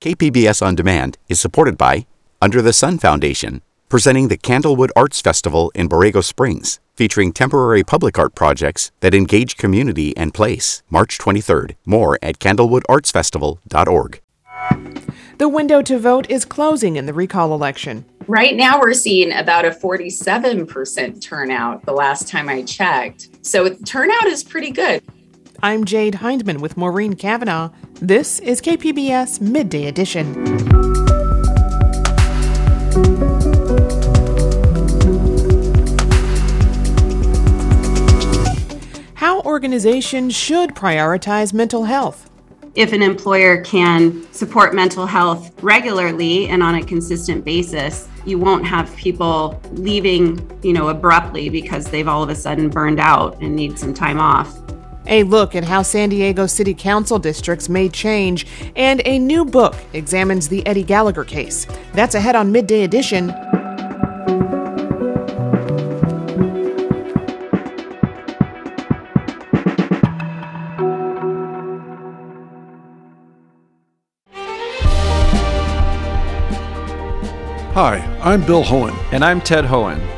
KPBS On Demand is supported by Under the Sun Foundation, presenting the Candlewood Arts Festival in Borrego Springs, featuring temporary public art projects that engage community and place. March 23rd. More at candlewoodartsfestival.org. The window to vote is closing in the recall election. Right now, we're seeing about a 47% turnout the last time I checked. So, turnout is pretty good. I'm Jade Hindman with Maureen Cavanaugh. This is KPBS Midday Edition. How organizations should prioritize mental health. If an employer can support mental health regularly and on a consistent basis, you won't have people leaving, you know, abruptly because they've all of a sudden burned out and need some time off. A look at how San Diego City Council districts may change, and a new book examines the Eddie Gallagher case. That's ahead on Midday Edition. Hi, I'm Bill Hoehn. And I'm Ted Hoehn.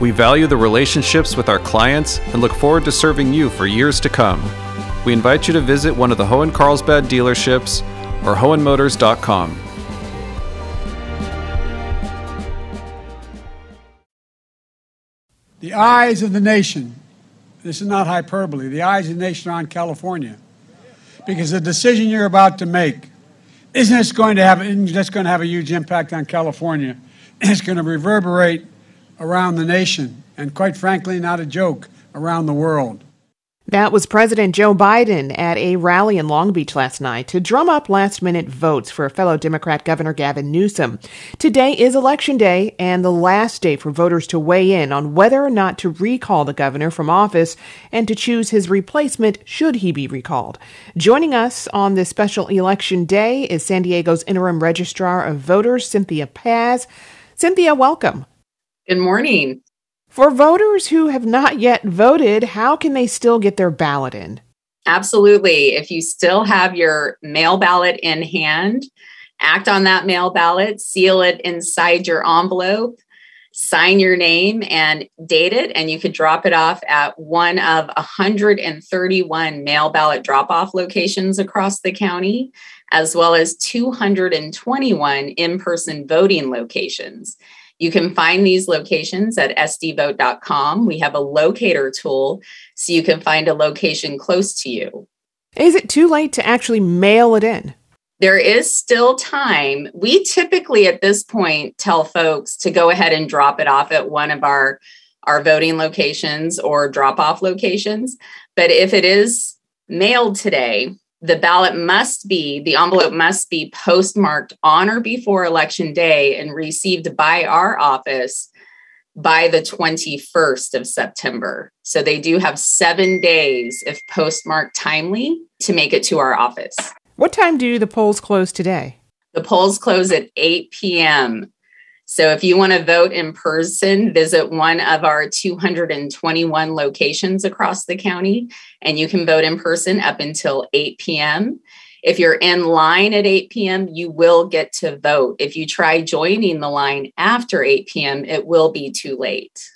We value the relationships with our clients and look forward to serving you for years to come. We invite you to visit one of the Hoehn Carlsbad dealerships or hoehnmotors.com. The eyes of the nation, this is not hyperbole, the eyes of the nation are on California. Because the decision you're about to make isn't going to have, isn't just going to have a huge impact on California. It's going to reverberate around the nation, and quite frankly, not a joke, around the world. That was President Joe Biden at a rally in Long Beach last night to drum up last minute votes for fellow Democrat Governor Gavin Newsom. Today is Election Day and the last day for voters to weigh in on whether or not to recall the governor from office and to choose his replacement should he be recalled. Joining us on this special election day is San Diego's interim registrar of voters, Cynthia Paz. Cynthia, welcome. Good morning. For voters who have not yet voted, how can they still get their ballot in? Absolutely. If you still have your mail ballot in hand, act on that mail ballot, seal it inside your envelope, sign your name and date it, and you could drop it off at one of 131 mail ballot drop off locations across the county, as well as 221 in person voting locations. You can find these locations at sdvote.com. We have a locator tool so you can find a location close to you. Is it too late to actually mail it in? There is still time. We typically at this point tell folks to go ahead and drop it off at one of our our voting locations or drop off locations. But if it is mailed today, the ballot must be, the envelope must be postmarked on or before election day and received by our office by the 21st of September. So they do have seven days, if postmarked timely, to make it to our office. What time do the polls close today? The polls close at 8 p.m. So if you want to vote in person, visit one of our 221 locations across the county, and you can vote in person up until 8 p.m. If you're in line at 8 p.m., you will get to vote. If you try joining the line after 8 p.m., it will be too late.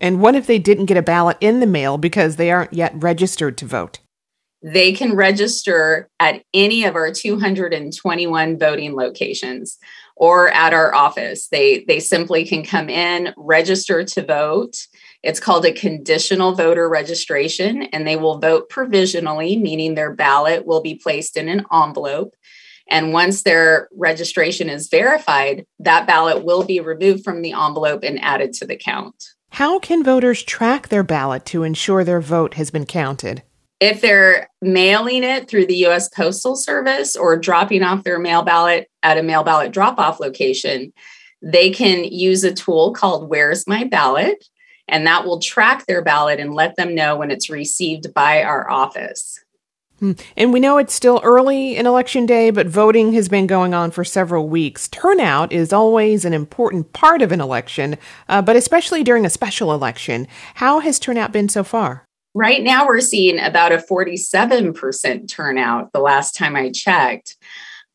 And what if they didn't get a ballot in the mail because they aren't yet registered to vote? They can register at any of our 221 voting locations or at our office. They they simply can come in, register to vote. It's called a conditional voter registration and they will vote provisionally, meaning their ballot will be placed in an envelope. And once their registration is verified, that ballot will be removed from the envelope and added to the count. How can voters track their ballot to ensure their vote has been counted? If they're mailing it through the US Postal Service or dropping off their mail ballot at a mail ballot drop off location, they can use a tool called Where's My Ballot, and that will track their ballot and let them know when it's received by our office. Hmm. And we know it's still early in election day, but voting has been going on for several weeks. Turnout is always an important part of an election, uh, but especially during a special election. How has turnout been so far? Right now, we're seeing about a 47% turnout the last time I checked.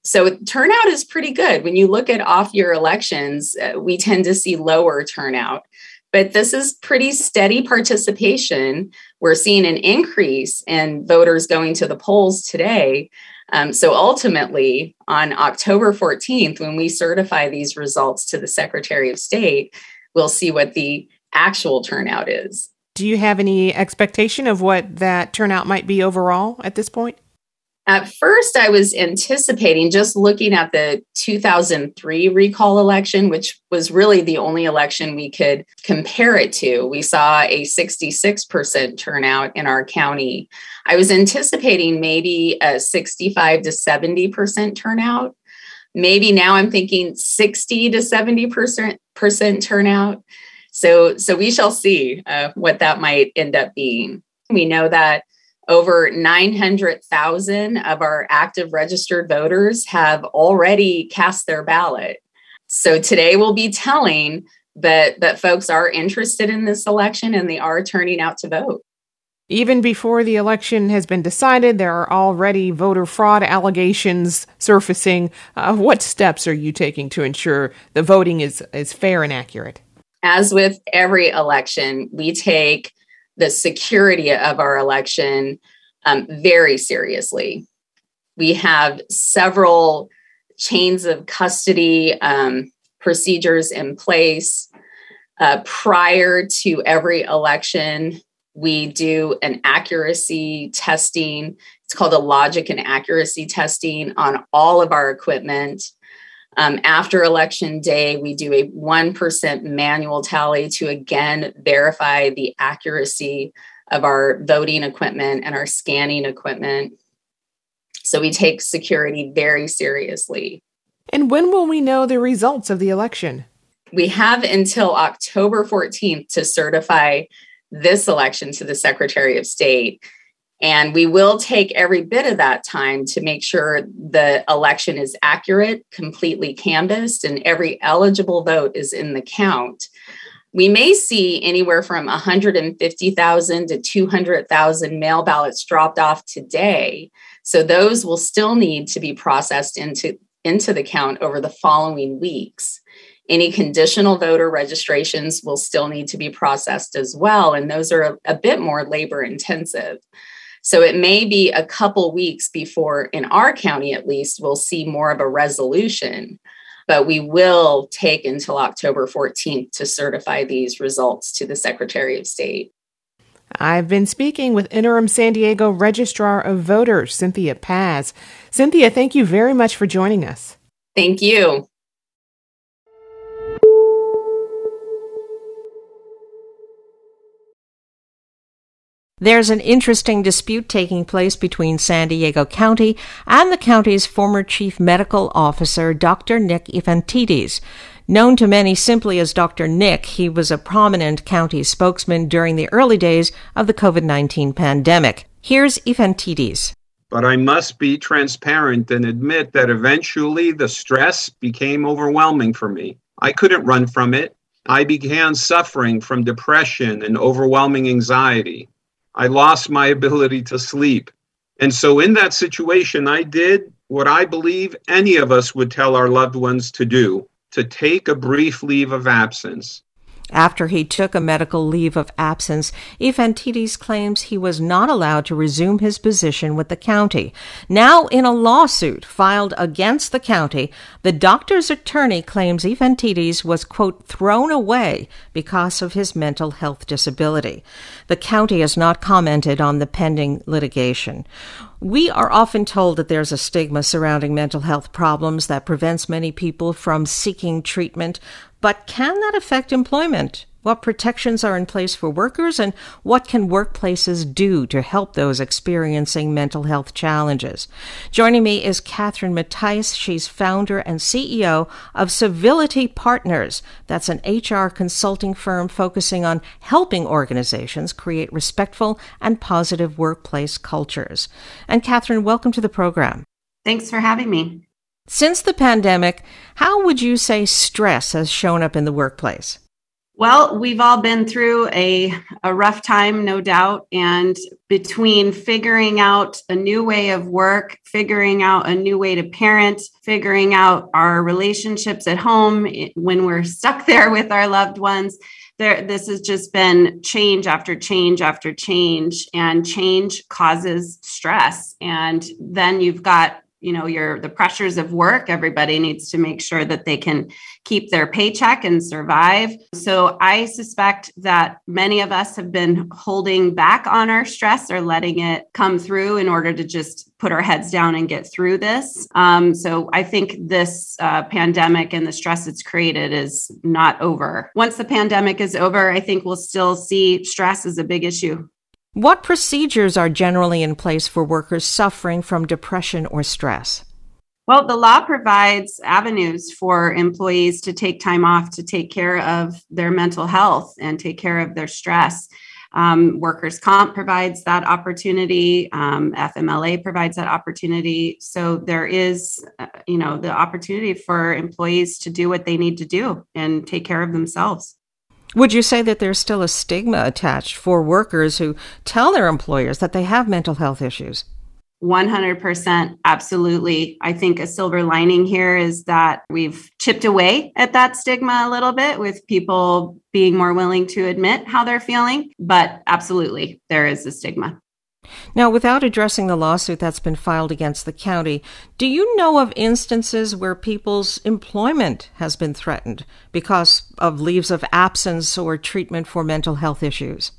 So, turnout is pretty good. When you look at off year elections, uh, we tend to see lower turnout. But this is pretty steady participation. We're seeing an increase in voters going to the polls today. Um, so ultimately, on October 14th, when we certify these results to the Secretary of State, we'll see what the actual turnout is. Do you have any expectation of what that turnout might be overall at this point? At first, I was anticipating just looking at the 2003 recall election, which was really the only election we could compare it to. We saw a 66% turnout in our county. I was anticipating maybe a 65 to 70% turnout. Maybe now I'm thinking 60 to 70% turnout. So, so we shall see uh, what that might end up being. We know that over 900,000 of our active registered voters have already cast their ballot. So today will be telling that that folks are interested in this election and they are turning out to vote. Even before the election has been decided, there are already voter fraud allegations surfacing. Uh, what steps are you taking to ensure the voting is, is fair and accurate? As with every election, we take the security of our election um, very seriously. We have several chains of custody um, procedures in place. Uh, prior to every election, we do an accuracy testing. It's called a logic and accuracy testing on all of our equipment. Um, after election day, we do a 1% manual tally to again verify the accuracy of our voting equipment and our scanning equipment. So we take security very seriously. And when will we know the results of the election? We have until October 14th to certify this election to the Secretary of State. And we will take every bit of that time to make sure the election is accurate, completely canvassed, and every eligible vote is in the count. We may see anywhere from 150,000 to 200,000 mail ballots dropped off today. So those will still need to be processed into, into the count over the following weeks. Any conditional voter registrations will still need to be processed as well, and those are a, a bit more labor intensive. So it may be a couple weeks before, in our county at least, we'll see more of a resolution. But we will take until October 14th to certify these results to the Secretary of State. I've been speaking with interim San Diego Registrar of Voters, Cynthia Paz. Cynthia, thank you very much for joining us. Thank you. There's an interesting dispute taking place between San Diego County and the county's former chief medical officer, Dr. Nick Yphantides. Known to many simply as Dr. Nick, he was a prominent county spokesman during the early days of the COVID 19 pandemic. Here's Yphantides. But I must be transparent and admit that eventually the stress became overwhelming for me. I couldn't run from it. I began suffering from depression and overwhelming anxiety. I lost my ability to sleep. And so, in that situation, I did what I believe any of us would tell our loved ones to do to take a brief leave of absence. After he took a medical leave of absence, Yphantides claims he was not allowed to resume his position with the county. Now, in a lawsuit filed against the county, the doctor's attorney claims Yphantides was, quote, thrown away because of his mental health disability. The county has not commented on the pending litigation. We are often told that there's a stigma surrounding mental health problems that prevents many people from seeking treatment. But can that affect employment? what protections are in place for workers, and what can workplaces do to help those experiencing mental health challenges. Joining me is Catherine Mattice. She's founder and CEO of Civility Partners. That's an HR consulting firm focusing on helping organizations create respectful and positive workplace cultures. And Catherine, welcome to the program. Thanks for having me. Since the pandemic, how would you say stress has shown up in the workplace? Well, we've all been through a, a rough time, no doubt. And between figuring out a new way of work, figuring out a new way to parent, figuring out our relationships at home when we're stuck there with our loved ones, there, this has just been change after change after change. And change causes stress. And then you've got you know your the pressures of work. Everybody needs to make sure that they can keep their paycheck and survive. So i suspect that many of us have been holding back on our stress or letting it come through in order to just put our heads down and get through this. Um, so i think this uh, pandemic and the stress it's created is not over. Once the pandemic is over i think we'll still see stress as a big issue what procedures are generally in place for workers suffering from depression or stress? Well, the law provides avenues for employees to take time off to take care of their mental health and take care of their stress. Um, workers' comp provides that opportunity. Um, FMLA provides that opportunity. So there is, uh, you know, the opportunity for employees to do what they need to do and take care of themselves. Would you say that there's still a stigma attached for workers who tell their employers that they have mental health issues? 100% absolutely. I think a silver lining here is that we've chipped away at that stigma a little bit with people being more willing to admit how they're feeling. But absolutely, there is a stigma. Now, without addressing the lawsuit that's been filed against the county, do you know of instances where people's employment has been threatened because of leaves of absence or treatment for mental health issues?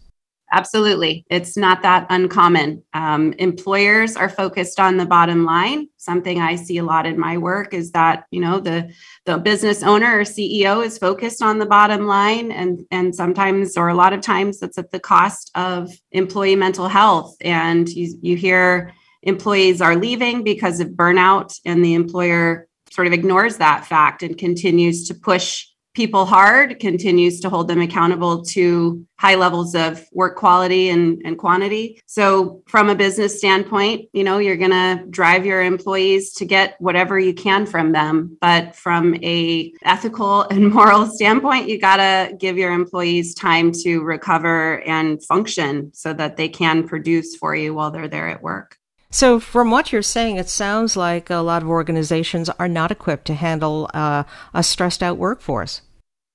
Absolutely. It's not that uncommon. Um, employers are focused on the bottom line. Something I see a lot in my work is that, you know, the, the business owner or CEO is focused on the bottom line. And, and sometimes, or a lot of times, that's at the cost of employee mental health. And you, you hear employees are leaving because of burnout, and the employer sort of ignores that fact and continues to push people hard, continues to hold them accountable to high levels of work quality and, and quantity. So from a business standpoint, you know, you're to drive your employees to get whatever you can from them. But from a ethical and moral standpoint, you got to give your employees time to recover and function so that they can produce for you while they're there at work. So, from what you're saying, it sounds like a lot of organizations are not equipped to handle uh, a stressed out workforce.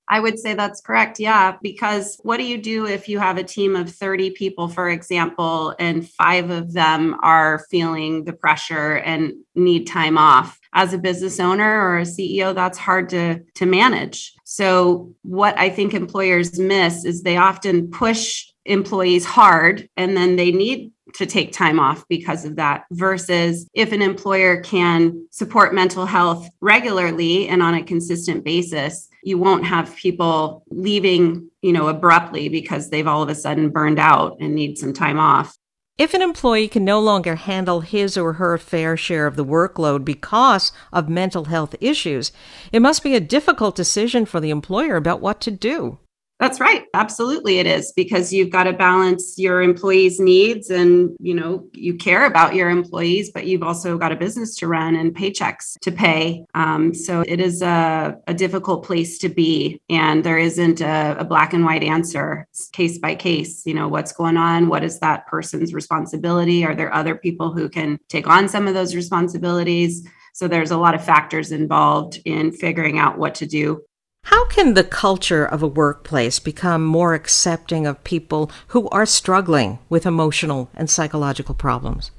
I would say that's correct. Yeah. Because what do you do if you have a team of 30 people, for example, and five of them are feeling the pressure and need time off? As a business owner or a CEO, that's hard to, to manage. So, what I think employers miss is they often push employees hard and then they need to take time off because of that versus if an employer can support mental health regularly and on a consistent basis you won't have people leaving you know abruptly because they've all of a sudden burned out and need some time off if an employee can no longer handle his or her fair share of the workload because of mental health issues, it must be a difficult decision for the employer about what to do. That's right. Absolutely it is because you've got to balance your employees' needs and, you know, you care about your employees, but you've also got a business to run and paychecks to pay. Um, so it is a, a, difficult place to be. And there isn't a, a black and white answer, it's case by case. You know, what's going on? What is that person's responsibility? Are there other people who can take on some of those responsibilities? So there's a lot of factors involved in figuring out what to do how can the culture of a workplace become more accepting of people who are struggling with emotional and psychological problems?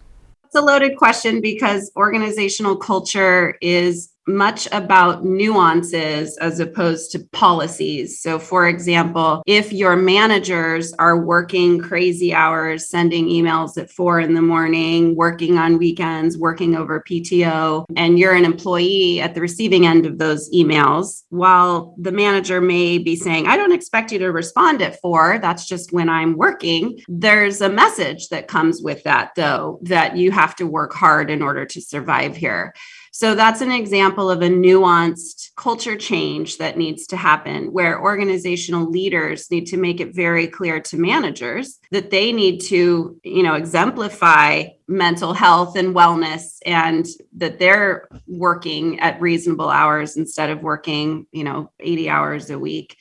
It's a loaded question because organizational culture is much about nuances as opposed to policies. So, for example, if your managers are working crazy hours, sending emails at four in the morning, working on weekends, working over PTO, and you're an employee at the receiving end of those emails, while the manager may be saying, I don't expect you to respond at four, that's just when I'm working, there's a message that comes with that, though, that you have to work hard in order to survive here. So that's an example of a nuanced culture change that needs to happen where organizational leaders need to make it very clear to managers that they need to, you know, exemplify mental health and wellness and that they're working at reasonable hours instead of working, you know, 80 hours a week.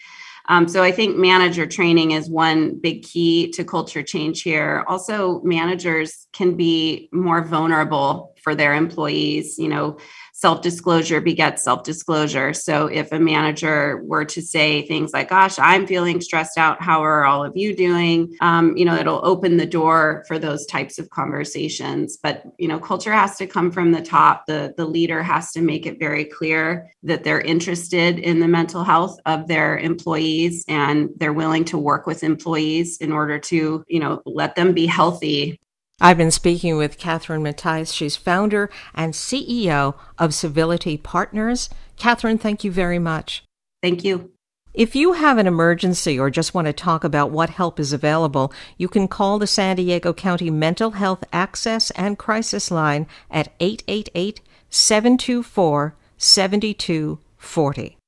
Um, so I think manager training is one big key to culture change here. Also, managers can be more vulnerable for their employees. You know, self disclosure begets self disclosure. So if a manager were to say things like, Gosh, I'm feeling stressed out, how are all of you doing? Um, you know, it'll open the door for those types of conversations. But, you know, culture has to come from the top. The, the leader has to make it very clear that they're interested in the mental health of their employees and they're willing to work with employees in order to, you know, let them be healthy I've been speaking with Catherine Mattice. She's founder and CEO of Civility Partners. Catherine, thank you very much. Thank you. If you have an emergency or just want to talk about what help is available, you can call the San Diego County Mental Health Access and Crisis Line at 888 724 7240.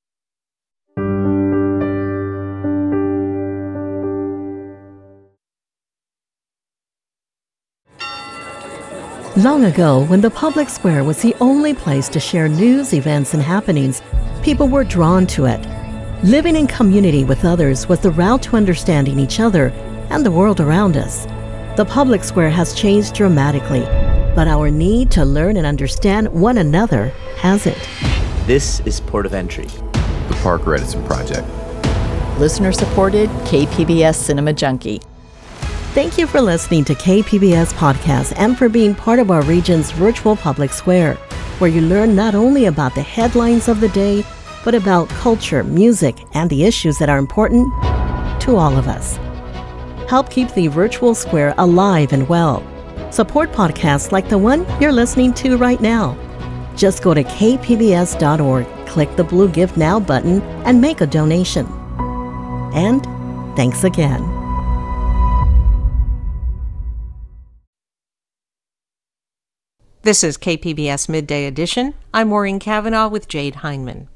Long ago, when the public square was the only place to share news, events, and happenings, people were drawn to it. Living in community with others was the route to understanding each other and the world around us. The public square has changed dramatically, but our need to learn and understand one another hasn't. This is Port of Entry, the Parker Edison Project. Listener supported KPBS Cinema Junkie. Thank you for listening to KPBS Podcast and for being part of our region's virtual public square, where you learn not only about the headlines of the day, but about culture, music, and the issues that are important to all of us. Help keep the virtual square alive and well. Support podcasts like the one you're listening to right now. Just go to kpbs.org, click the blue Give Now button, and make a donation. And thanks again. This is KPBS Midday Edition. I'm Maureen Cavanaugh with Jade Hindman.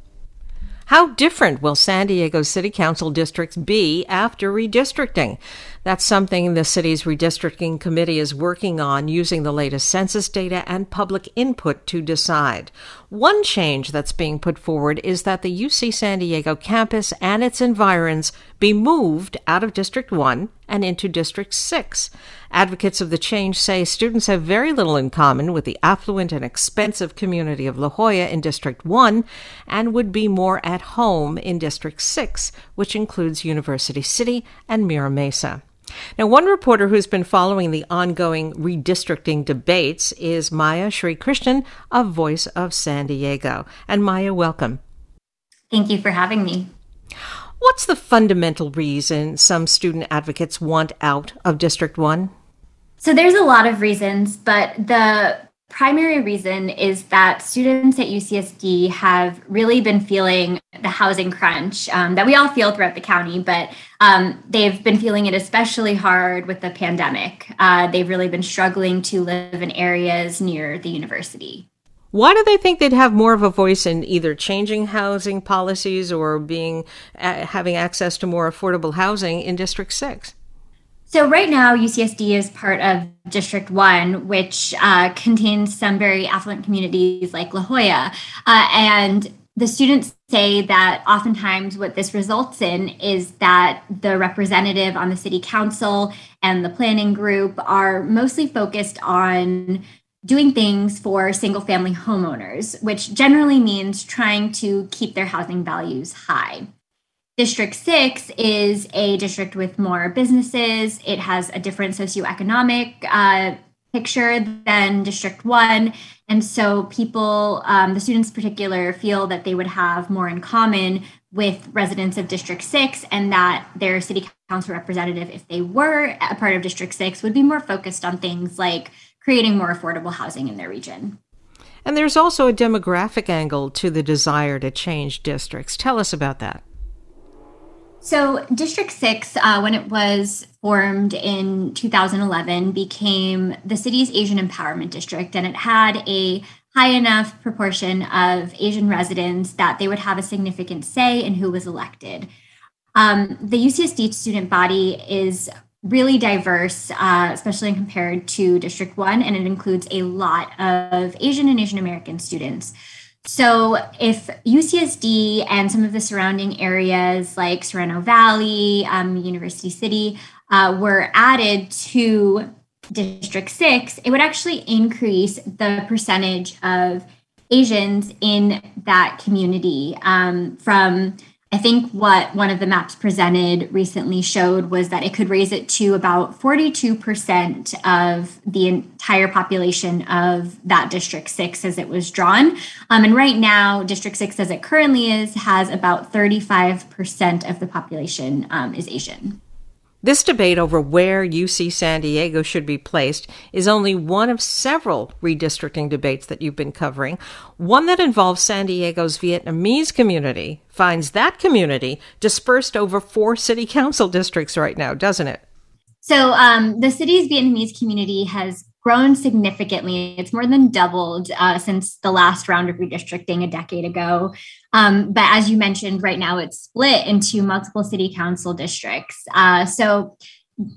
How different will San Diego City Council districts be after redistricting? That's something the city's redistricting committee is working on using the latest census data and public input to decide. One change that's being put forward is that the UC San Diego campus and its environs be moved out of District 1 and into District 6. Advocates of the change say students have very little in common with the affluent and expensive community of La Jolla in District 1 and would be more at home in District 6, which includes University City and Mira Mesa. Now, one reporter who's been following the ongoing redistricting debates is Maya Srikrishnan of Voice of San Diego. And Maya, welcome. Thank you for having me. What's the fundamental reason some student advocates want out of District 1? So there's a lot of reasons, but the primary reason is that students at UCSD have really been feeling the housing crunch um, that we all feel throughout the county, but um, they've been feeling it especially hard with the pandemic. Uh, they've really been struggling to live in areas near the university. Why do they think they'd have more of a voice in either changing housing policies or being uh, having access to more affordable housing in District 6? So right now, UCSD is part of District One, which uh, contains some very affluent communities like La Jolla, uh, and the students say that oftentimes what this results in is that the representative on the city council and the planning group are mostly focused on doing things for single family homeowners, which generally means trying to keep their housing values high. District 6 is a district with more businesses. It has a different socioeconomic uh, picture than District 1. And so people, um, the students in particular, feel that they would have more in common with residents of District 6 and that their city council representative, if they were a part of District 6, would be more focused on things like creating more affordable housing in their region. And there's also a demographic angle to the desire to change districts. Tell us about that. So, District 6, uh, when it was formed in 2011, became the city's Asian Empowerment District, and it had a high enough proportion of Asian residents that they would have a significant say in who was elected. Um, the UCSD student body is really diverse, uh, especially compared to District 1, and it includes a lot of Asian and Asian American students. So, if UCSD and some of the surrounding areas like Sorrento Valley, um, University City uh, were added to District 6, it would actually increase the percentage of Asians in that community um, from I think what one of the maps presented recently showed was that it could raise it to about 42% of the entire population of that District 6 as it was drawn. Um, and right now, District 6, as it currently is, has about 35% of the population um, is Asian. This debate over where UC San Diego should be placed is only one of several redistricting debates that you've been covering. One that involves San Diego's Vietnamese community finds that community dispersed over four city council districts right now, doesn't it? So, um, the city's Vietnamese community has grown significantly. It's more than doubled uh, since the last round of redistricting a decade ago. Um, but as you mentioned, right now it's split into multiple city council districts. Uh, so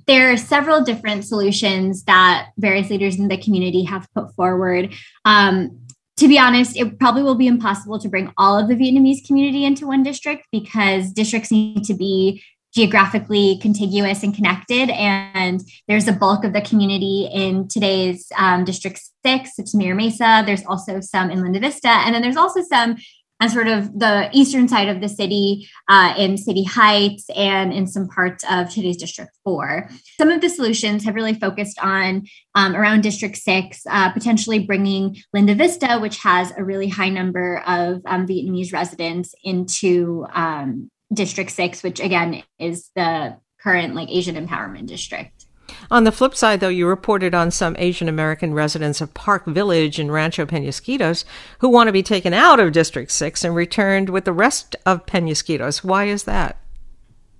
there are several different solutions that various leaders in the community have put forward. Um, to be honest, it probably will be impossible to bring all of the Vietnamese community into one district because districts need to be geographically contiguous and connected. And there's a bulk of the community in today's um, District 6, it's Mira Mesa. There's also some in Linda Vista. And then there's also some on sort of the eastern side of the city uh, in City Heights and in some parts of today's District 4. Some of the solutions have really focused on um, around District 6, uh, potentially bringing Linda Vista, which has a really high number of um, Vietnamese residents, into um, District 6, which again is the current like Asian empowerment district. On the flip side, though, you reported on some Asian American residents of Park Village in Rancho Penasquitos who want to be taken out of District 6 and returned with the rest of Penasquitos. Why is that?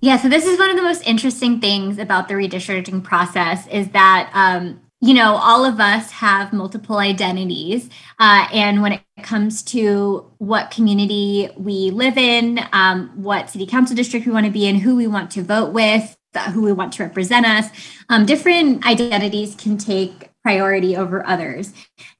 Yeah, so this is one of the most interesting things about the redistricting process is that um, you know, all of us have multiple identities. Uh, and when it comes to what community we live in, um, what city council district we want to be in, who we want to vote with, who we want to represent us, um, different identities can take priority over others.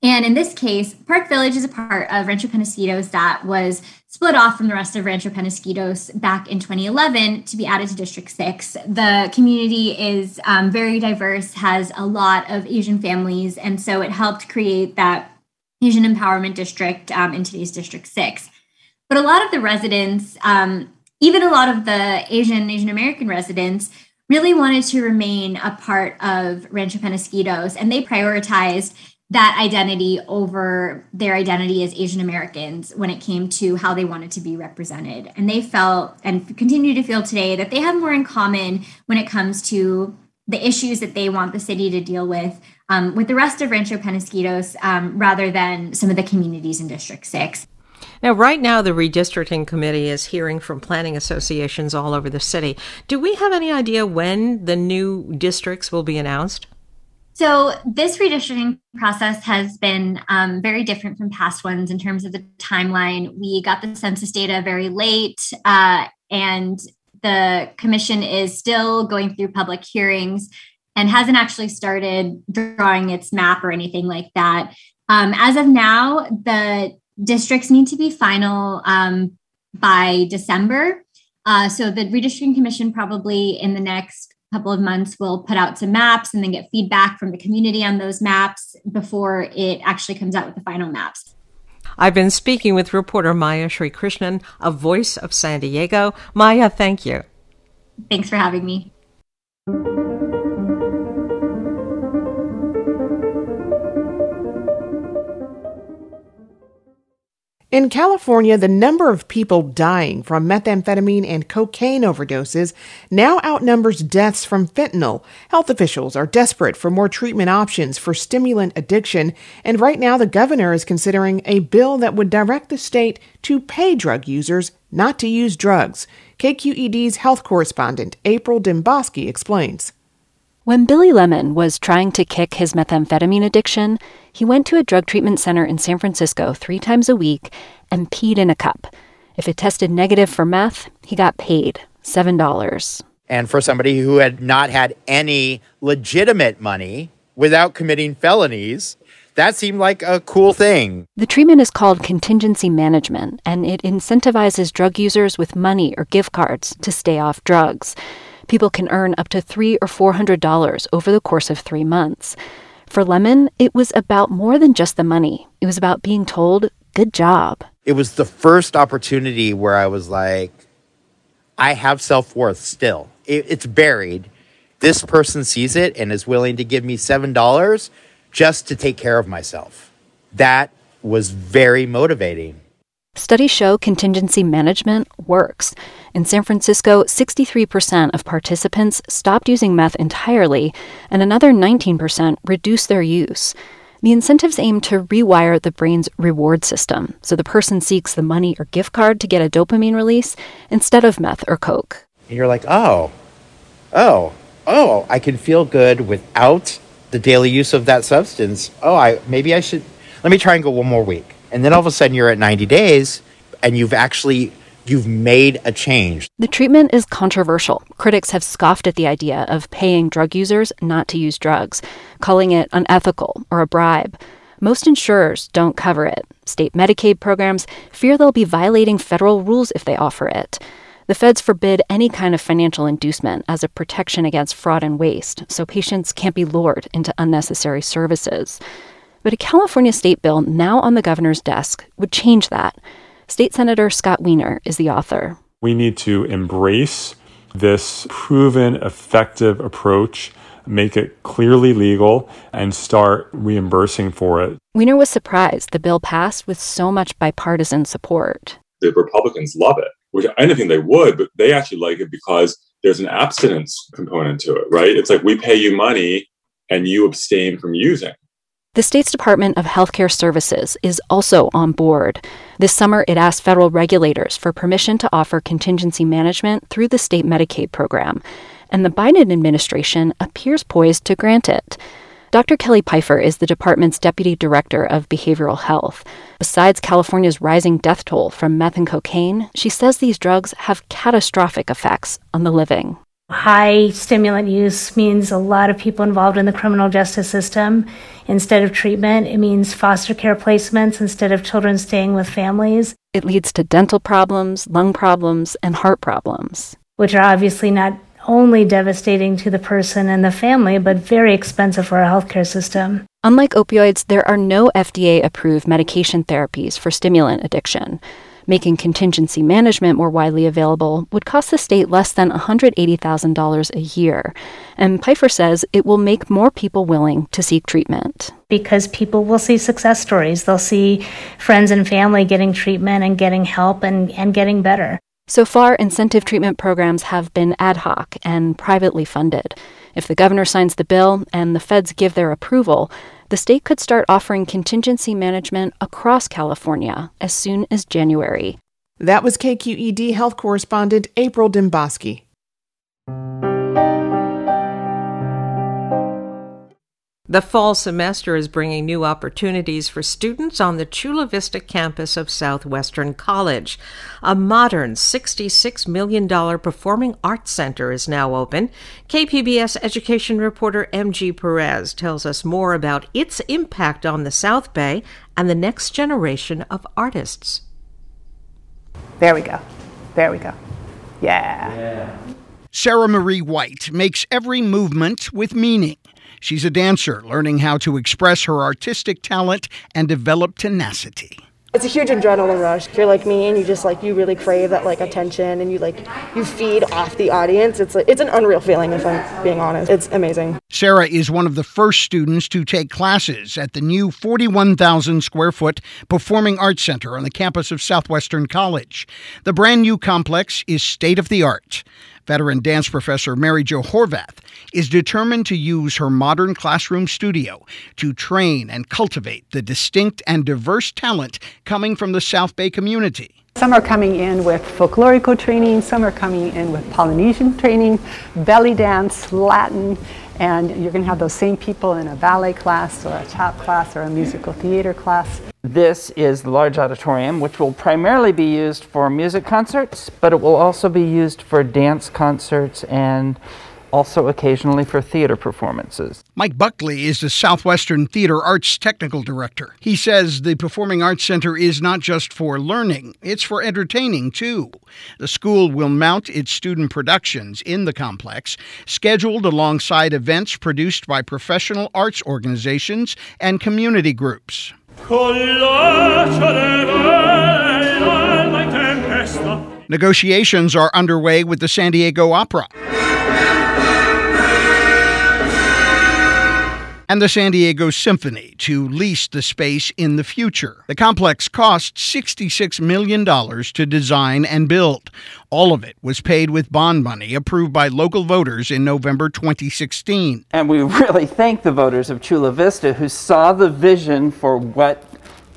And in this case, Park Village is a part of Rancho Penasquitos that was split off from the rest of Rancho Penasquitos back in 2011 to be added to District 6. The community is um, very diverse, has a lot of Asian families, and so it helped create that Asian Empowerment District um, in today's District 6. But a lot of the residents, um, even a lot of the Asian Asian American residents, really wanted to remain a part of Rancho Penasquitos, and they prioritized that identity over their identity as Asian Americans when it came to how they wanted to be represented. And they felt and continue to feel today that they have more in common when it comes to the issues that they want the city to deal with um, with the rest of Rancho Penasquitos um, rather than some of the communities in District 6. Now, right now, the redistricting committee is hearing from planning associations all over the city. Do we have any idea when the new districts will be announced? So, this redistricting process has been um, very different from past ones in terms of the timeline. We got the census data very late, uh, and the commission is still going through public hearings and hasn't actually started drawing its map or anything like that. Um, as of now, the districts need to be final um, by December. Uh, so the redistricting commission probably in the next couple of months will put out some maps and then get feedback from the community on those maps before it actually comes out with the final maps. I've been speaking with reporter Maya Srikrishnan, a voice of San Diego. Maya, thank you. Thanks for having me. In California, the number of people dying from methamphetamine and cocaine overdoses now outnumbers deaths from fentanyl. Health officials are desperate for more treatment options for stimulant addiction, and right now the governor is considering a bill that would direct the state to pay drug users not to use drugs. KQED's health correspondent April Dembosky explains. When Billy Lemon was trying to kick his methamphetamine addiction, he went to a drug treatment center in San Francisco three times a week and peed in a cup. If it tested negative for meth, he got paid $7. And for somebody who had not had any legitimate money without committing felonies, that seemed like a cool thing. The treatment is called contingency management, and it incentivizes drug users with money or gift cards to stay off drugs people can earn up to three or four hundred dollars over the course of three months. For Lemon, it was about more than just the money. It was about being told, good job. It was the first opportunity where I was like, I have self worth still. It, it's buried. This person sees it and is willing to give me $7 just to take care of myself. That was very motivating. Studies show contingency management works. In San Francisco, 63% of participants stopped using meth entirely, and another 19% reduced their use. The incentives aim to rewire the brain's reward system, so the person seeks the money or gift card to get a dopamine release instead of meth or coke. And you're like, oh, oh, oh, I can feel good without the daily use of that substance. Oh, I maybe I should let me try and go one more week and then all of a sudden you're at 90 days and you've actually you've made a change. The treatment is controversial. Critics have scoffed at the idea of paying drug users not to use drugs, calling it unethical or a bribe. Most insurers don't cover it. State Medicaid programs fear they'll be violating federal rules if they offer it. The feds forbid any kind of financial inducement as a protection against fraud and waste, so patients can't be lured into unnecessary services. But a California state bill now on the governor's desk would change that. State Senator Scott Wiener is the author. We need to embrace this proven, effective approach, make it clearly legal, and start reimbursing for it. Wiener was surprised the bill passed with so much bipartisan support. The Republicans love it, which I didn't think they would, but they actually like it because there's an abstinence component to it, right? It's like we pay you money and you abstain from using. The state's Department of Healthcare Services is also on board. This summer, it asked federal regulators for permission to offer contingency management through the state Medicaid program, and the Biden administration appears poised to grant it. Dr. Kelly Pfeiffer is the department's deputy director of behavioral health. Besides California's rising death toll from meth and cocaine, she says these drugs have catastrophic effects on the living. High stimulant use means a lot of people involved in the criminal justice system instead of treatment. It means foster care placements instead of children staying with families. It leads to dental problems, lung problems, and heart problems. Which are obviously not only devastating to the person and the family, but very expensive for our healthcare system. Unlike opioids, there are no FDA approved medication therapies for stimulant addiction. Making contingency management more widely available would cost the state less than $180,000 a year. And Pfeiffer says it will make more people willing to seek treatment. Because people will see success stories. They'll see friends and family getting treatment and getting help and, and getting better. So far, incentive treatment programs have been ad hoc and privately funded. If the governor signs the bill and the feds give their approval, the state could start offering contingency management across California as soon as January. That was KQED health correspondent April Dembosky. The fall semester is bringing new opportunities for students on the Chula Vista campus of Southwestern College. A modern $66 million performing arts center is now open. KPBS education reporter MG Perez tells us more about its impact on the South Bay and the next generation of artists. There we go. There we go. Yeah. yeah. Sarah Marie White makes every movement with meaning. She's a dancer, learning how to express her artistic talent and develop tenacity. It's a huge adrenaline rush. If you're like me and you just like you really crave that like attention and you like you feed off the audience. It's like it's an unreal feeling if I'm being honest. It's amazing. Sarah is one of the first students to take classes at the new 41,000 square foot Performing Arts Center on the campus of Southwestern College. The brand new complex is state of the art. Veteran dance professor Mary Jo Horvath is determined to use her modern classroom studio to train and cultivate the distinct and diverse talent coming from the South Bay community. Some are coming in with folklorico training, some are coming in with Polynesian training, belly dance, Latin, and you're going to have those same people in a ballet class or a tap class or a musical theater class. This is the large auditorium, which will primarily be used for music concerts, but it will also be used for dance concerts and also occasionally for theater performances. Mike Buckley is the Southwestern Theater Arts Technical Director. He says the Performing Arts Center is not just for learning, it's for entertaining too. The school will mount its student productions in the complex, scheduled alongside events produced by professional arts organizations and community groups. Negotiations are underway with the San Diego Opera. And the San Diego Symphony to lease the space in the future. The complex cost $66 million to design and build. All of it was paid with bond money approved by local voters in November 2016. And we really thank the voters of Chula Vista who saw the vision for what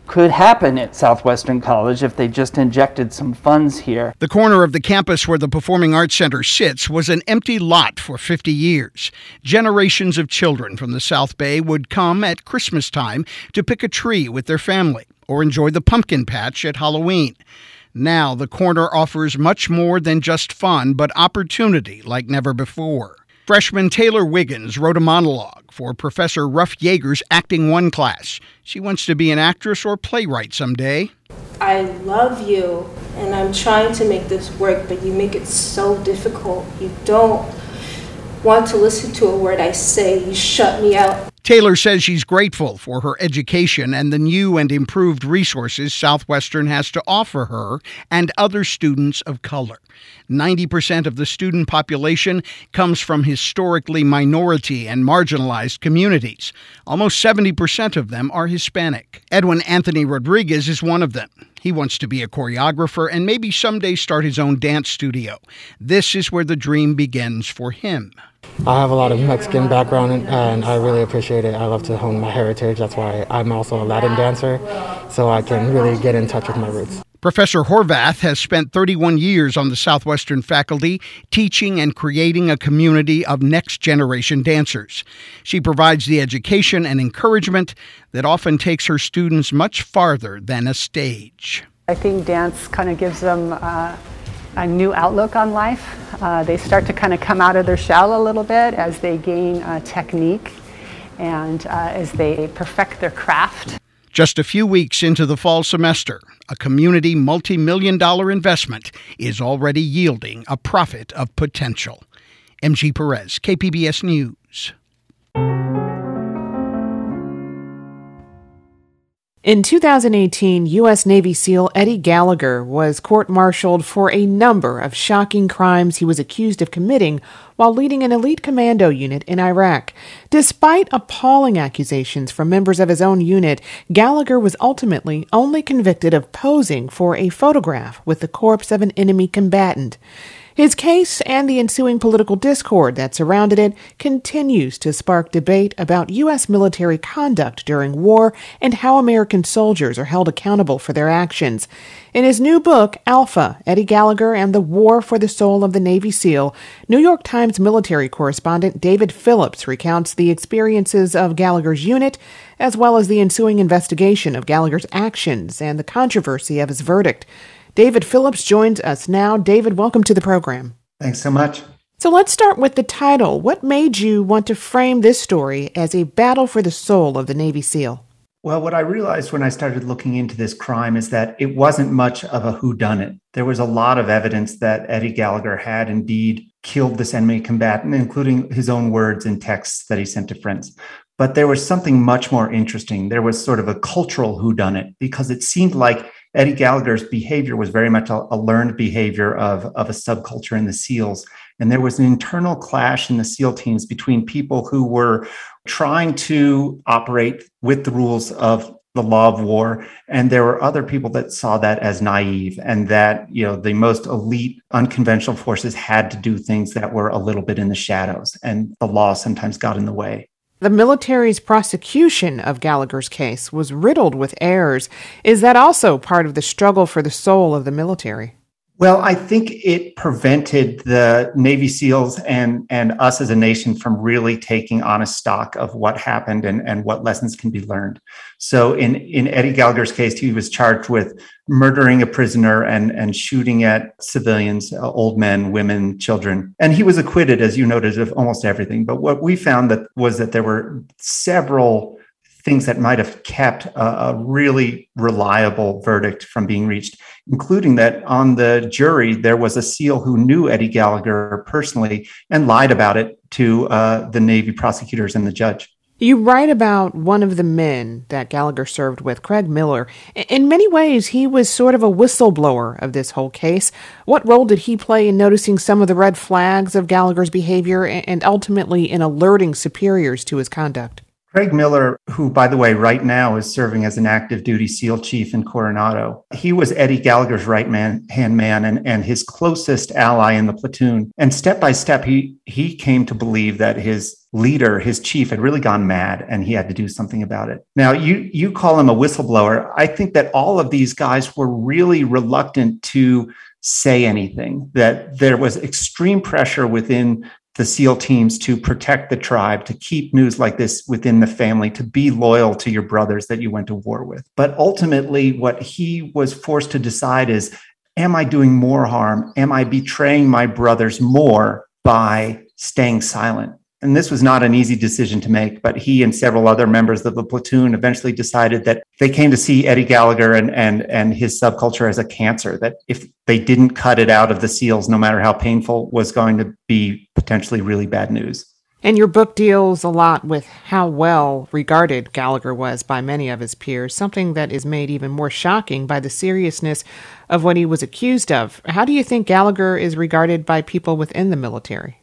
could happen at Southwestern College if they just injected some funds here. The corner of the campus where the Performing Arts Center sits was an empty lot for 50 years. Generations of children from the South Bay would come at Christmas time to pick a tree with their family or enjoy the pumpkin patch at Halloween. Now, the corner offers much more than just fun, but opportunity like never before. Freshman Taylor Wiggins wrote a monologue for Professor Ruff Yeager's Acting 1 class. She wants to be an actress or playwright someday. I love you, and I'm trying to make this work, but you make it so difficult. You don't want to listen to a word I say, you shut me out. Taylor says she's grateful for her education and the new and improved resources Southwestern has to offer her and other students of color. 90% of the student population comes from historically minority and marginalized communities. Almost 70% of them are Hispanic. Edwin Anthony Rodriguez is one of them. He wants to be a choreographer and maybe someday start his own dance studio. This is where the dream begins for him. I have a lot of Mexican background and, and, I really appreciate it. I love to hone my heritage. That's why I'm also a Latin dancer, so I can really get in touch with my roots. Professor Horvath has spent 31 years on the Southwestern faculty teaching and creating a community of next generation dancers. She provides the education and encouragement that often takes her students much farther than a stage. I think dance kind of gives them uh, a new outlook on life. Uh, they start to kind of come out of their shell a little bit as they gain uh, technique and uh, as they perfect their craft. Just a few weeks into the fall semester, a community multi million dollar investment is already yielding a profit of potential. MG Perez, KPBS News. In 2018, U.S. Navy SEAL Eddie Gallagher was court martialed for a number of shocking crimes he was accused of committing while leading an elite commando unit in Iraq. Despite appalling accusations from members of his own unit, Gallagher was ultimately only convicted of posing for a photograph with the corpse of an enemy combatant. His case and the ensuing political discord that surrounded it continues to spark debate about U.S. military conduct during war and how American soldiers are held accountable for their actions. In his new book, Alpha, Eddie Gallagher and the War for the Soul of the Navy SEAL, New York Times military correspondent David Philipps recounts the experiences of Gallagher's unit, as well as the ensuing investigation of Gallagher's actions and the controversy of his verdict. David Philipps joins us now. David, welcome to the program. Thanks so much. So let's start with the title. What made you want to frame this story as a battle for the soul of the Navy SEAL? Well, what I realized when I started looking into this crime is that it wasn't much of a whodunit. There was a lot of evidence that Eddie Gallagher had indeed killed this enemy combatant, including his own words and texts that he sent to friends. But there was something much more interesting. There was sort of a cultural whodunit because it seemed like Eddie Gallagher's behavior was very much a, a learned behavior of, of a subculture in the SEALs. And there was an internal clash in the SEAL teams between people who were trying to operate with the rules of the law of war and there were other people that saw that as naive and that you know the most elite unconventional forces had to do things that were a little bit in the shadows and the law sometimes got in the way the military's prosecution of Gallagher's case was riddled with errors. Is that also part of the struggle for the soul of the military? Well, I think it prevented the Navy SEALs and, and us as a nation from really taking honest stock of what happened and, and what lessons can be learned. So, in, in Eddie Gallagher's case, he was charged with murdering a prisoner and, and shooting at civilians, uh, old men, women, children. And he was acquitted, as you noted, of almost everything. But what we found that was that there were several things that might have kept a, a, really reliable verdict from being reached, including that on the jury, there was a SEAL who knew Eddie Gallagher personally and lied about it to uh, the Navy prosecutors and the judge. You write about one of the men that Gallagher served with, Craig Miller. In many ways, he was sort of a whistleblower of this whole case. What role did he play in noticing some of the red flags of Gallagher's behavior and ultimately in alerting superiors to his conduct? Craig Miller, who, by the way, right now is serving as an active duty SEAL chief in Coronado, he was Eddie Gallagher's right man, hand man and, and his closest ally in the platoon. And step by step, he, he came to believe that his leader, his chief, had really gone mad and he had to do something about it. Now, you, you call him a whistleblower. I think that all of these guys were really reluctant to say anything, that there was extreme pressure within the SEAL teams to protect the tribe, to keep news like this within the family, to be loyal to your brothers that you went to war with. But ultimately, what he was forced to decide is Am I doing more harm? Am I betraying my brothers more by staying silent? And this was not an easy decision to make, but he and several other members of the platoon eventually decided that they came to see Eddie Gallagher and, and, and his subculture as a cancer, that if they didn't cut it out of the SEALs, no matter how painful, was going to be potentially really bad news. And your book deals a lot with how well regarded Gallagher was by many of his peers, something that is made even more shocking by the seriousness of what he was accused of. How do you think Gallagher is regarded by people within the military?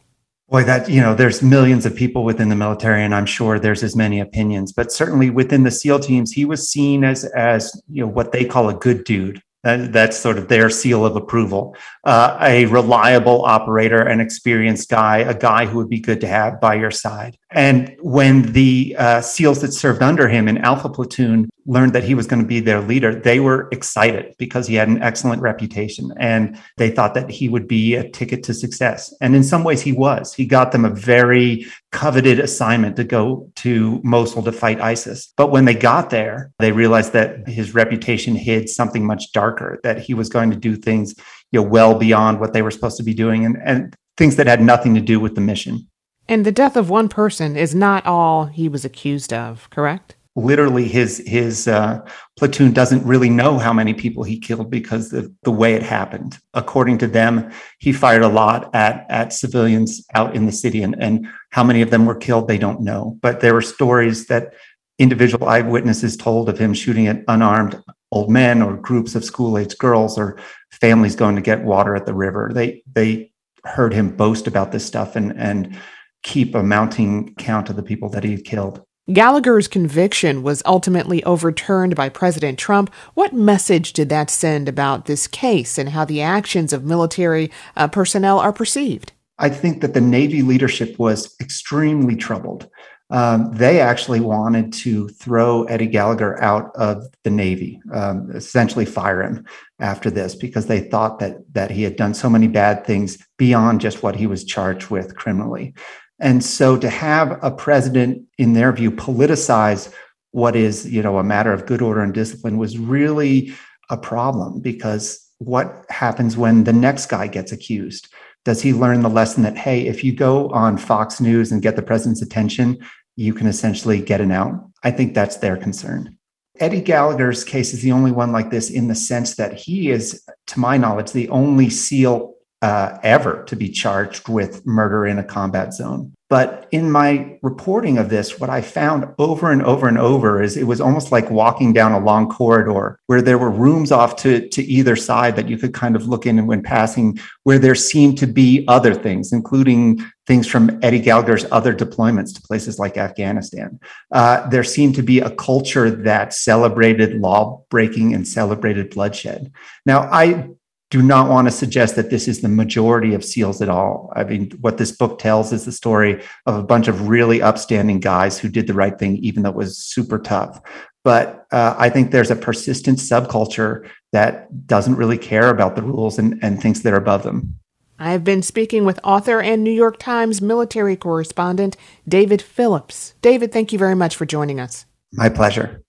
Boy, that, you know, there's millions of people within the military, and I'm sure there's as many opinions, but certainly within the SEAL teams, he was seen as, as, you know, what they call a good dude. That, that's sort of their seal of approval. Uh, a reliable operator, an experienced guy, a guy who would be good to have by your side. And when the uh, SEALs that served under him in Alpha Platoon learned that he was going to be their leader, they were excited because he had an excellent reputation and they thought that he would be a ticket to success. And in some ways, he was. He got them a very coveted assignment to go to Mosul to fight ISIS. But when they got there, they realized that his reputation hid something much darker, that he was going to do things you know, well beyond what they were supposed to be doing and, and things that had nothing to do with the mission. And the death of one person is not all he was accused of, correct? Literally, his his uh, platoon doesn't really know how many people he killed because of the way it happened. According to them, he fired a lot at at civilians out in the city, and, and how many of them were killed, they don't know. But there were stories that individual eyewitnesses told of him shooting at unarmed old men or groups of school-aged girls or families going to get water at the river. They they heard him boast about this stuff and and keep a mounting count of the people that he had killed. Gallagher's conviction was ultimately overturned by President Trump. What message did that send about this case and how the actions of military uh, personnel are perceived? I think that the Navy leadership was extremely troubled. Um, they actually wanted to throw Eddie Gallagher out of the Navy, um, essentially fire him after this, because they thought that that he had done so many bad things beyond just what he was charged with criminally. And so to have a president, in their view, politicize what is, you know, a matter of good order and discipline was really a problem because what happens when the next guy gets accused? Does he learn the lesson that, hey, if you go on Fox News and get the president's attention, you can essentially get an out? I think that's their concern. Eddie Gallagher's case is the only one like this in the sense that he is, to my knowledge, the only SEAL uh, ever to be charged with murder in a combat zone. But in my reporting of this, what I found over and over and over is it was almost like walking down a long corridor where there were rooms off to, to either side that you could kind of look in when passing, where there seemed to be other things, including things from Eddie Gallagher's other deployments to places like Afghanistan. Uh, there seemed to be a culture that celebrated law breaking and celebrated bloodshed. Now, I do not want to suggest that this is the majority of SEALs at all. I mean, what this book tells is the story of a bunch of really upstanding guys who did the right thing, even though it was super tough. But uh, I think there's a persistent subculture that doesn't really care about the rules and, and thinks they're above them. I have been speaking with author and New York Times military correspondent David Philipps. David, thank you very much for joining us. My pleasure.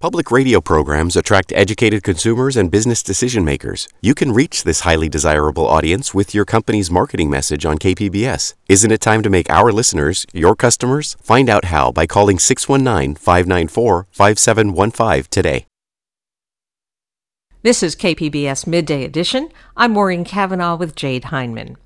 Public radio programs attract educated consumers and business decision makers. You can reach this highly desirable audience with your company's marketing message on KPBS. Isn't it time to make our listeners your customers? Find out how by calling 619 594 5715 today. This is KPBS Midday Edition. I'm Maureen Cavanaugh with Jade Hindman.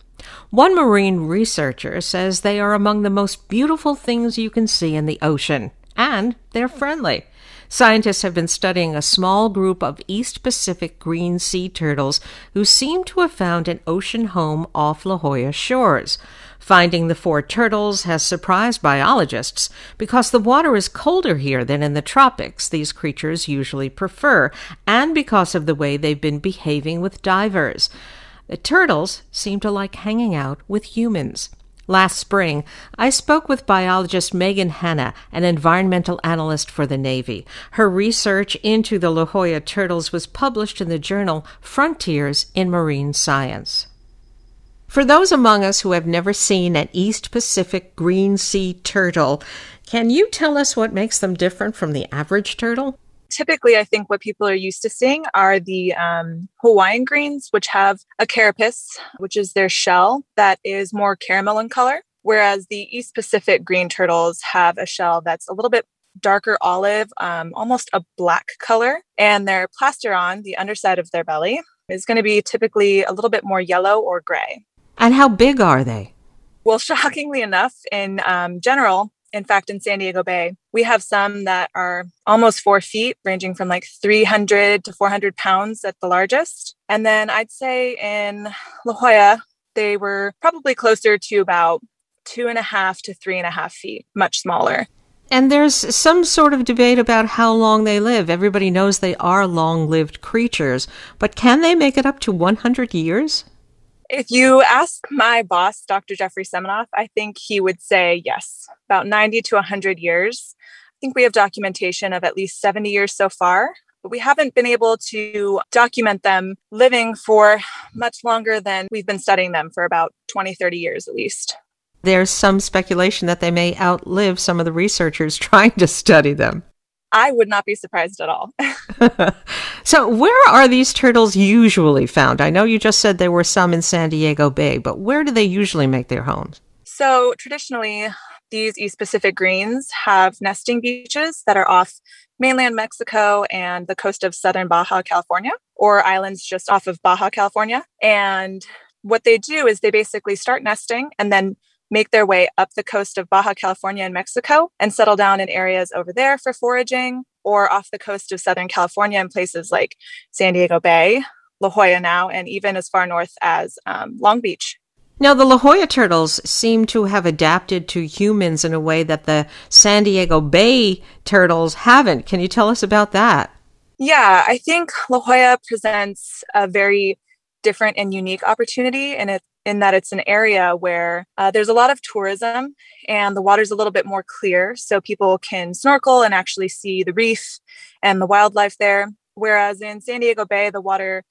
One marine researcher says they are among the most beautiful things you can see in the ocean, and they're friendly. Scientists have been studying a small group of East Pacific green sea turtles who seem to have found an ocean home off La Jolla shores. Finding the four turtles has surprised biologists because the water is colder here than in the tropics these creatures usually prefer, and because of the way they've been behaving with divers. The turtles seem to like hanging out with humans. Last spring, I spoke with biologist Megan Hanna, an environmental analyst for the Navy. Her research into the La Jolla turtles was published in the journal Frontiers in Marine Science. For those among us who have never seen an East Pacific green sea turtle, can you tell us what makes them different from the average turtle? Typically i think what people are used to seeing are the um, hawaiian greens which have a carapace which is their shell that is more caramel in color whereas the east pacific green turtles have a shell that's a little bit darker olive um, almost a black color and their plastron the underside of their belly is going to be typically a little bit more yellow or gray. And how big are they? Well shockingly enough in um, general in fact, in San Diego Bay, we have some that are almost four feet, ranging from like 300 to 400 pounds at the largest. And then I'd say in La Jolla, they were probably closer to about two and a half to three and a half feet, much smaller. And there's some sort of debate about how long they live. Everybody knows they are long lived creatures, but can they make it up to 100 years? If you ask my boss, Dr. Jeffrey Seminoff, I think he would say yes, about 90 to 100 years. I think we have documentation of at least 70 years so far, but we haven't been able to document them living for much longer than we've been studying them for about 20, 30 years at least. There's some speculation that they may outlive some of the researchers trying to study them. I would not be surprised at all. so, where are these turtles usually found? I know you just said there were some in San Diego Bay, but where do they usually make their homes? So, traditionally, these East Pacific greens have nesting beaches that are off mainland Mexico and the coast of southern Baja California, or islands just off of Baja California. And what they do is they basically start nesting and then make their way up the coast of Baja California and Mexico and settle down in areas over there for foraging or off the coast of Southern California in places like San Diego Bay, La Jolla now, and even as far north as um, Long Beach. Now, the La Jolla turtles seem to have adapted to humans in a way that the San Diego Bay turtles haven't. Can you tell us about that? Yeah, I think La Jolla presents a very different and unique opportunity in it in that it's an area where uh, there's a lot of tourism and the water's a little bit more clear so people can snorkel and actually see the reef and the wildlife there. Whereas in san diego bay the water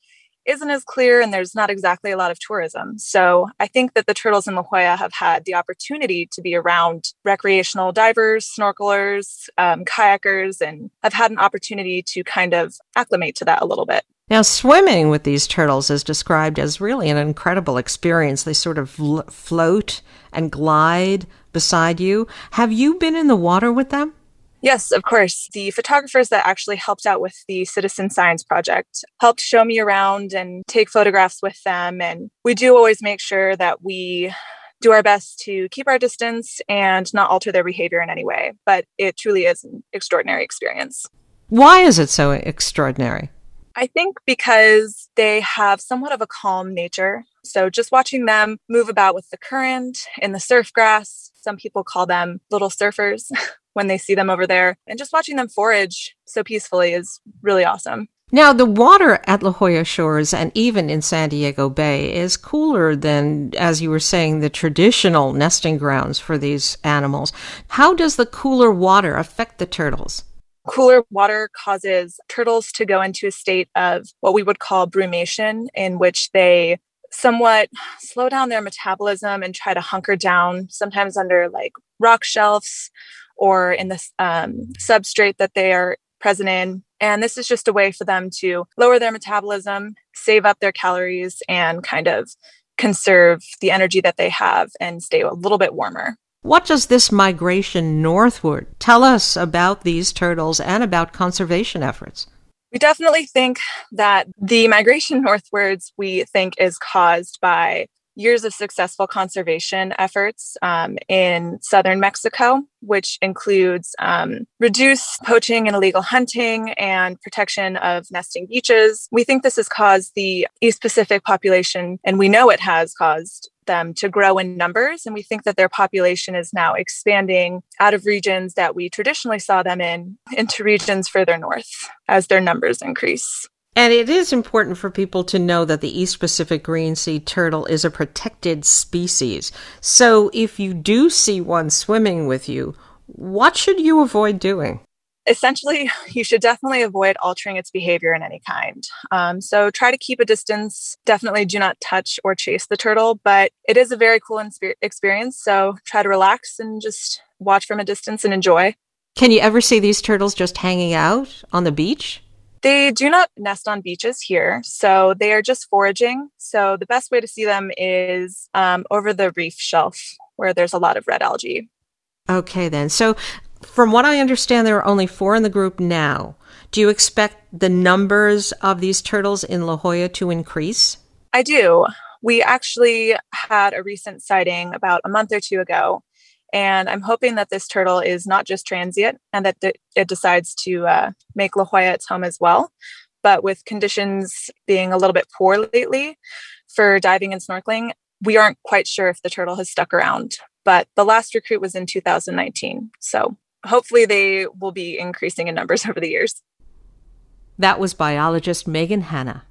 isn't as clear and there's not exactly a lot of tourism. So i think that the turtles in la jolla have had the opportunity to be around recreational divers snorkelers um, kayakers and have had an opportunity to kind of acclimate to that a little bit now, swimming with these turtles is described as really an incredible experience. They sort of float and glide beside you. Have you been in the water with them? Yes, of course. The photographers that actually helped out with the Citizen Science Project helped show me around and take photographs with them. And we do always make sure that we do our best to keep our distance and not alter their behavior in any way. But it truly is an extraordinary experience. Why is it so extraordinary? I think because they have somewhat of a calm nature. So just watching them move about with the current in the surf grass, some people call them little surfers. when they see them over there. And just watching them forage so peacefully is really awesome. Now, the water at La Jolla Shores and even in San Diego Bay is cooler than, as you were saying, the traditional nesting grounds for these animals. How does the cooler water affect the turtles? Cooler water causes turtles to go into a state of what we would call brumation, in which they somewhat slow down their metabolism and try to hunker down, sometimes under like rock shelves or in the um, substrate that they are present in. And this is just a way for them to lower their metabolism, save up their calories, and kind of conserve the energy that they have and stay a little bit warmer. What does this migration northward tell us about these turtles and about conservation efforts? We definitely think that the migration northwards we think is caused by years of successful conservation efforts um, in southern Mexico, which includes um, reduced poaching and illegal hunting and protection of nesting beaches. We think this has caused the East Pacific population, and we know it has caused them to grow in numbers. And we think that their population is now expanding out of regions that we traditionally saw them in into regions further north as their numbers increase. And it is important for people to know that the East Pacific green sea turtle is a protected species. So if you do see one swimming with you, what should you avoid doing? Essentially, you should definitely avoid altering its behavior in any kind. Um, so try to keep a distance. Definitely do not touch or chase the turtle, but it is a very cool inspe- experience. So try to relax and just watch from a distance and enjoy. Can you ever see these turtles just hanging out on the beach? They do not nest on beaches here, so they are just foraging. So the best way to see them is um, over the reef shelf where there's a lot of red algae. Okay, then. So, from what I understand, there are only four in the group now. Do you expect the numbers of these turtles in La Jolla to increase? I do. We actually had a recent sighting about a month or two ago and I'm hoping that this turtle is not just transient and that it decides to uh, make La Jolla its home as well. But with conditions being a little bit poor lately for diving and snorkeling, we aren't quite sure if the turtle has stuck around. But the last recruit was in 2019. So hopefully they will be increasing in numbers over the years. That was biologist Megan Hanna.